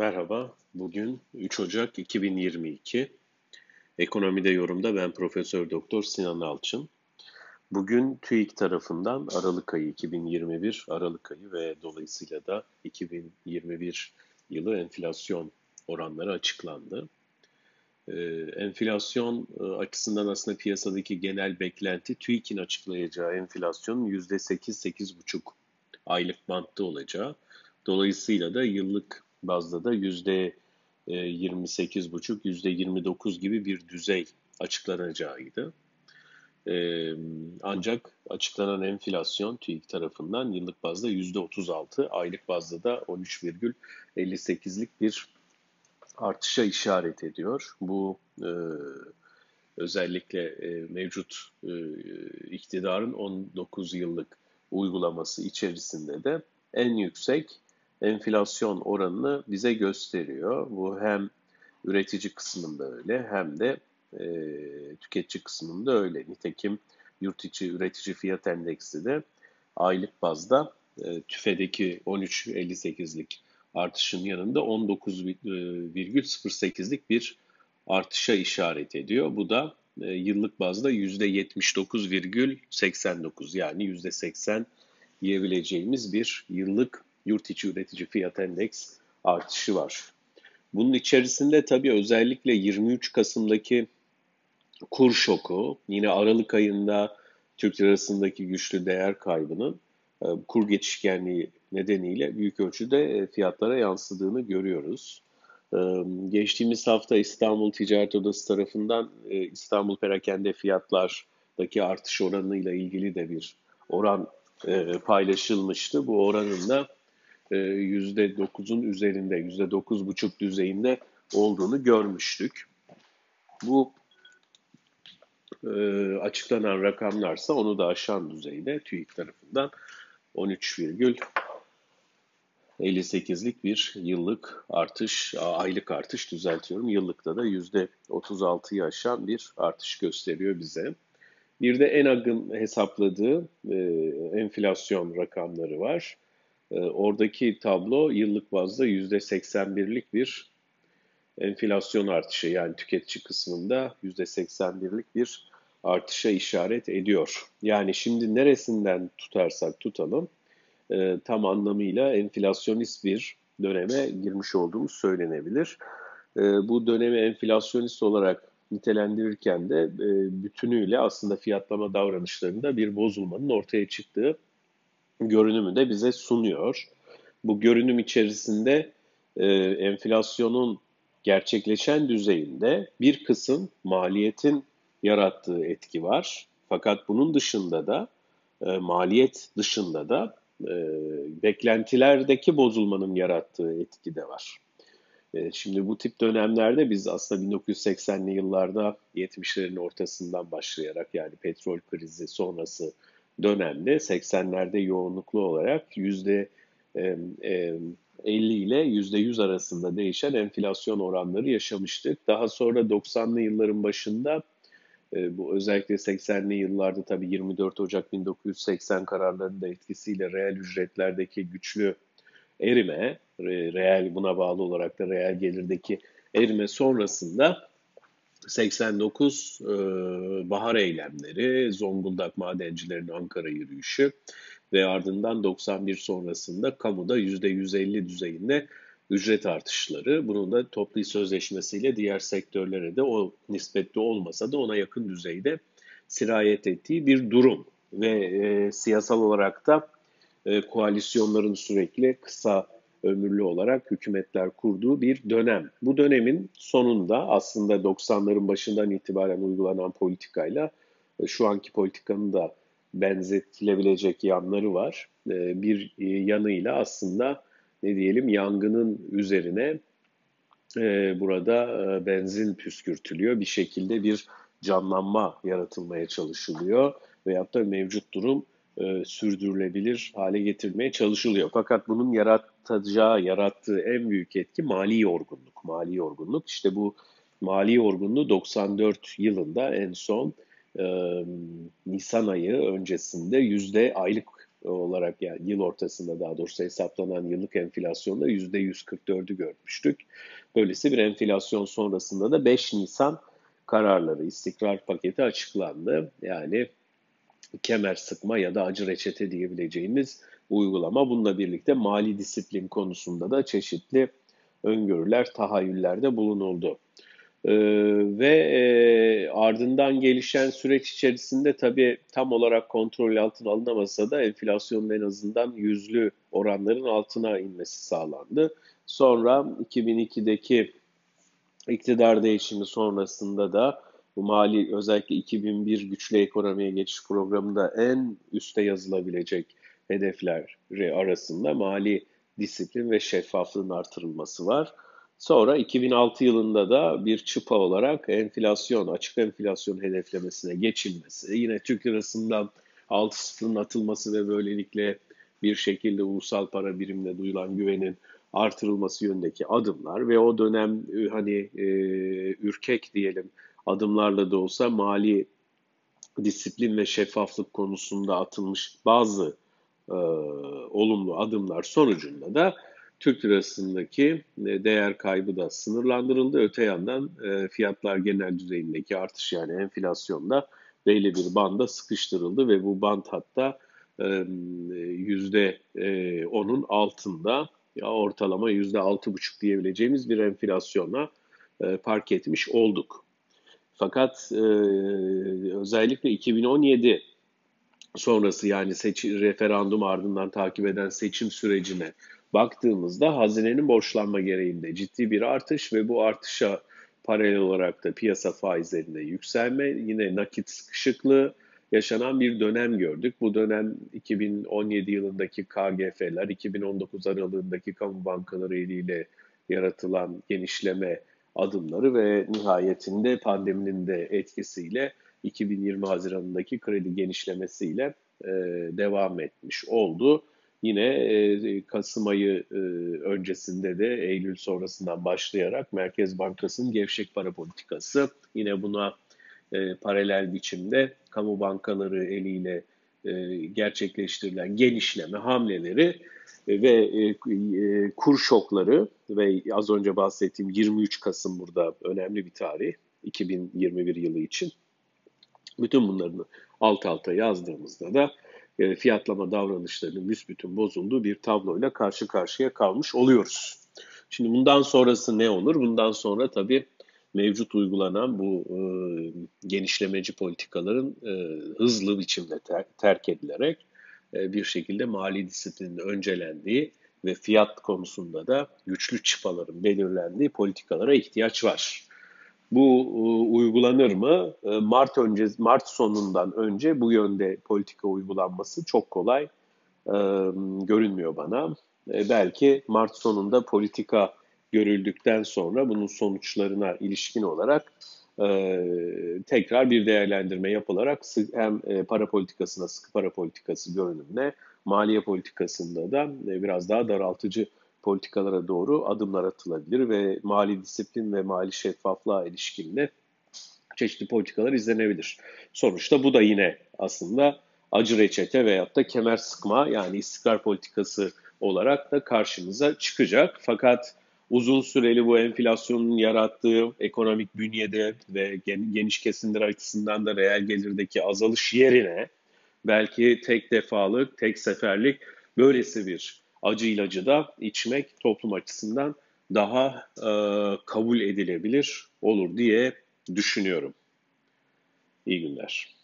Merhaba, bugün 3 Ocak 2022. Ekonomide yorumda ben Profesör Doktor Sinan Alçın. Bugün TÜİK tarafından Aralık ayı 2021 Aralık ayı ve dolayısıyla da 2021 yılı enflasyon oranları açıklandı. Ee, enflasyon e, açısından aslında piyasadaki genel beklenti TÜİK'in açıklayacağı enflasyonun %8-8,5 aylık bantta olacağı. Dolayısıyla da yıllık bazda da yüzde 28,5, e, yüzde 29 gibi bir düzey açıklanacağıydı. E, ancak açıklanan enflasyon TÜİK tarafından yıllık bazda yüzde 36, aylık bazda da 13,58'lik bir artışa işaret ediyor. Bu e, özellikle mevcut iktidarın 19 yıllık uygulaması içerisinde de en yüksek enflasyon oranını bize gösteriyor. Bu hem üretici kısmında öyle hem de e, tüketici kısmında öyle. Nitekim yurt içi üretici fiyat endeksi de aylık bazda e, tüfedeki 13.58'lik artışın yanında 19,08'lik e, bir artışa işaret ediyor. Bu da e, yıllık bazda %79,89 yani %80 yiyebileceğimiz bir yıllık yurt içi üretici fiyat endeks artışı var. Bunun içerisinde tabii özellikle 23 Kasım'daki kur şoku, yine Aralık ayında Türk lirasındaki güçlü değer kaybının e, kur geçişkenliği nedeniyle büyük ölçüde e, fiyatlara yansıdığını görüyoruz. E, geçtiğimiz hafta İstanbul Ticaret Odası tarafından İstanbul perakende fiyatlardaki artış oranıyla ilgili de bir oran paylaşılmıştı. Bu oranın da %9'un üzerinde, %9,5 düzeyinde olduğunu görmüştük. Bu e, açıklanan rakamlarsa onu da aşan düzeyde TÜİK tarafından 13,58'lik bir yıllık artış, aylık artış düzeltiyorum. Yıllıkta da %36'yı aşan bir artış gösteriyor bize. Bir de en agın hesapladığı e, enflasyon rakamları var. E, oradaki tablo yıllık bazda %81'lik bir enflasyon artışı yani tüketici kısmında %81'lik bir artışa işaret ediyor. Yani şimdi neresinden tutarsak tutalım e, tam anlamıyla enflasyonist bir döneme girmiş olduğumuz söylenebilir. E, bu dönemi enflasyonist olarak nitelendirirken de e, bütünüyle aslında fiyatlama davranışlarında bir bozulmanın ortaya çıktığı görünümü de bize sunuyor. Bu görünüm içerisinde e, enflasyonun gerçekleşen düzeyinde bir kısım maliyetin yarattığı etki var. Fakat bunun dışında da e, maliyet dışında da e, beklentilerdeki bozulmanın yarattığı etki de var. E, şimdi bu tip dönemlerde biz aslında 1980'li yıllarda 70'lerin ortasından başlayarak yani petrol krizi sonrası dönemde 80'lerde yoğunluklu olarak yüzde 50 ile yüzde 100 arasında değişen enflasyon oranları yaşamıştık. Daha sonra 90'lı yılların başında e, bu özellikle 80'li yıllarda tabii 24 Ocak 1980 kararlarının da etkisiyle reel ücretlerdeki güçlü erime, reel buna bağlı olarak da reel gelirdeki erime sonrasında 89 e, bahar eylemleri, Zonguldak madencilerin Ankara yürüyüşü ve ardından 91 sonrasında kamuda %150 düzeyinde ücret artışları. Bunun da toplu sözleşmesiyle diğer sektörlere de o nispette olmasa da ona yakın düzeyde sirayet ettiği bir durum. Ve e, siyasal olarak da e, koalisyonların sürekli kısa ömürlü olarak hükümetler kurduğu bir dönem. Bu dönemin sonunda aslında 90'ların başından itibaren uygulanan politikayla e, şu anki politikanın da benzetilebilecek yanları var. E, bir e, yanıyla aslında ne diyelim yangının üzerine burada benzin püskürtülüyor. Bir şekilde bir canlanma yaratılmaya çalışılıyor veyahut da mevcut durum e, sürdürülebilir hale getirmeye çalışılıyor. Fakat bunun yaratacağı, yarattığı en büyük etki mali yorgunluk. Mali yorgunluk. İşte bu mali yorgunluğu 94 yılında en son e, Nisan ayı öncesinde yüzde aylık olarak yani yıl ortasında daha doğrusu hesaplanan yıllık enflasyonda %144'ü görmüştük. Böylesi bir enflasyon sonrasında da 5 Nisan kararları, istikrar paketi açıklandı. Yani kemer sıkma ya da acı reçete diyebileceğimiz uygulama. Bununla birlikte mali disiplin konusunda da çeşitli öngörüler, tahayyüllerde bulunuldu. Ee, ve e, ardından gelişen süreç içerisinde tabii tam olarak kontrol altına alınamasa da enflasyonun en azından yüzlü oranların altına inmesi sağlandı. Sonra 2002'deki iktidar değişimi sonrasında da bu mali özellikle 2001 güçlü ekonomiye geçiş programında en üste yazılabilecek hedefleri arasında mali disiplin ve şeffaflığın artırılması var. Sonra 2006 yılında da bir çıpa olarak enflasyon, açık enflasyon hedeflemesine geçilmesi, yine Türk lirasından 6 sıfırın atılması ve böylelikle bir şekilde ulusal para birimine duyulan güvenin artırılması yönündeki adımlar ve o dönem e, hani e, ürkek diyelim adımlarla da olsa mali disiplin ve şeffaflık konusunda atılmış bazı e, olumlu adımlar sonucunda da Türk lirasındaki e, değer kaybı da sınırlandırıldı. Öte yandan e, fiyatlar genel düzeyindeki artış yani enflasyonda belli bir banda sıkıştırıldı ve bu band hatta e, yüzde onun altında ya ortalama yüzde altı buçuk diyebileceğimiz bir enflasyona park etmiş olduk. Fakat özellikle 2017 sonrası yani seçim, referandum ardından takip eden seçim sürecine baktığımızda hazinenin borçlanma gereğinde ciddi bir artış ve bu artışa paralel olarak da piyasa faizlerinde yükselme, yine nakit sıkışıklığı yaşanan bir dönem gördük. Bu dönem 2017 yılındaki KGF'ler, 2019 aralığındaki kamu bankaları eliyle yaratılan genişleme adımları ve nihayetinde pandeminin de etkisiyle 2020 Haziran'ındaki kredi genişlemesiyle e, devam etmiş oldu. Yine e, Kasım ayı e, öncesinde de Eylül sonrasından başlayarak Merkez Bankası'nın gevşek para politikası yine buna e, paralel biçimde kamu bankaları eliyle gerçekleştirilen genişleme hamleleri e, ve e, e, kur şokları ve az önce bahsettiğim 23 Kasım burada önemli bir tarih 2021 yılı için. Bütün bunların alt alta yazdığımızda da e, fiyatlama davranışlarının büsbütün bozulduğu bir tabloyla karşı karşıya kalmış oluyoruz. Şimdi bundan sonrası ne olur? Bundan sonra tabii mevcut uygulanan bu e, genişlemeci politikaların e, hızlı biçimde ter, terk edilerek e, bir şekilde mali disiplinin öncelendiği ve fiyat konusunda da güçlü çıpaların belirlendiği politikalara ihtiyaç var. Bu e, uygulanır mı? E, Mart önce Mart sonundan önce bu yönde politika uygulanması çok kolay e, görünmüyor bana. belki Mart sonunda politika görüldükten sonra bunun sonuçlarına ilişkin olarak tekrar bir değerlendirme yapılarak hem para politikasına, sıkı para politikası görünümüne, maliye politikasında da biraz daha daraltıcı politikalara doğru adımlar atılabilir ve mali disiplin ve mali şeffaflığa ilişkin çeşitli politikalar izlenebilir. Sonuçta bu da yine aslında acı reçete veyahut da kemer sıkma yani istikrar politikası olarak da karşımıza çıkacak. Fakat uzun süreli bu enflasyonun yarattığı ekonomik bünyede ve geniş kesimler açısından da reel gelirdeki azalış yerine belki tek defalık, tek seferlik böylesi bir acı ilacı da içmek toplum açısından daha e, kabul edilebilir olur diye düşünüyorum. İyi günler.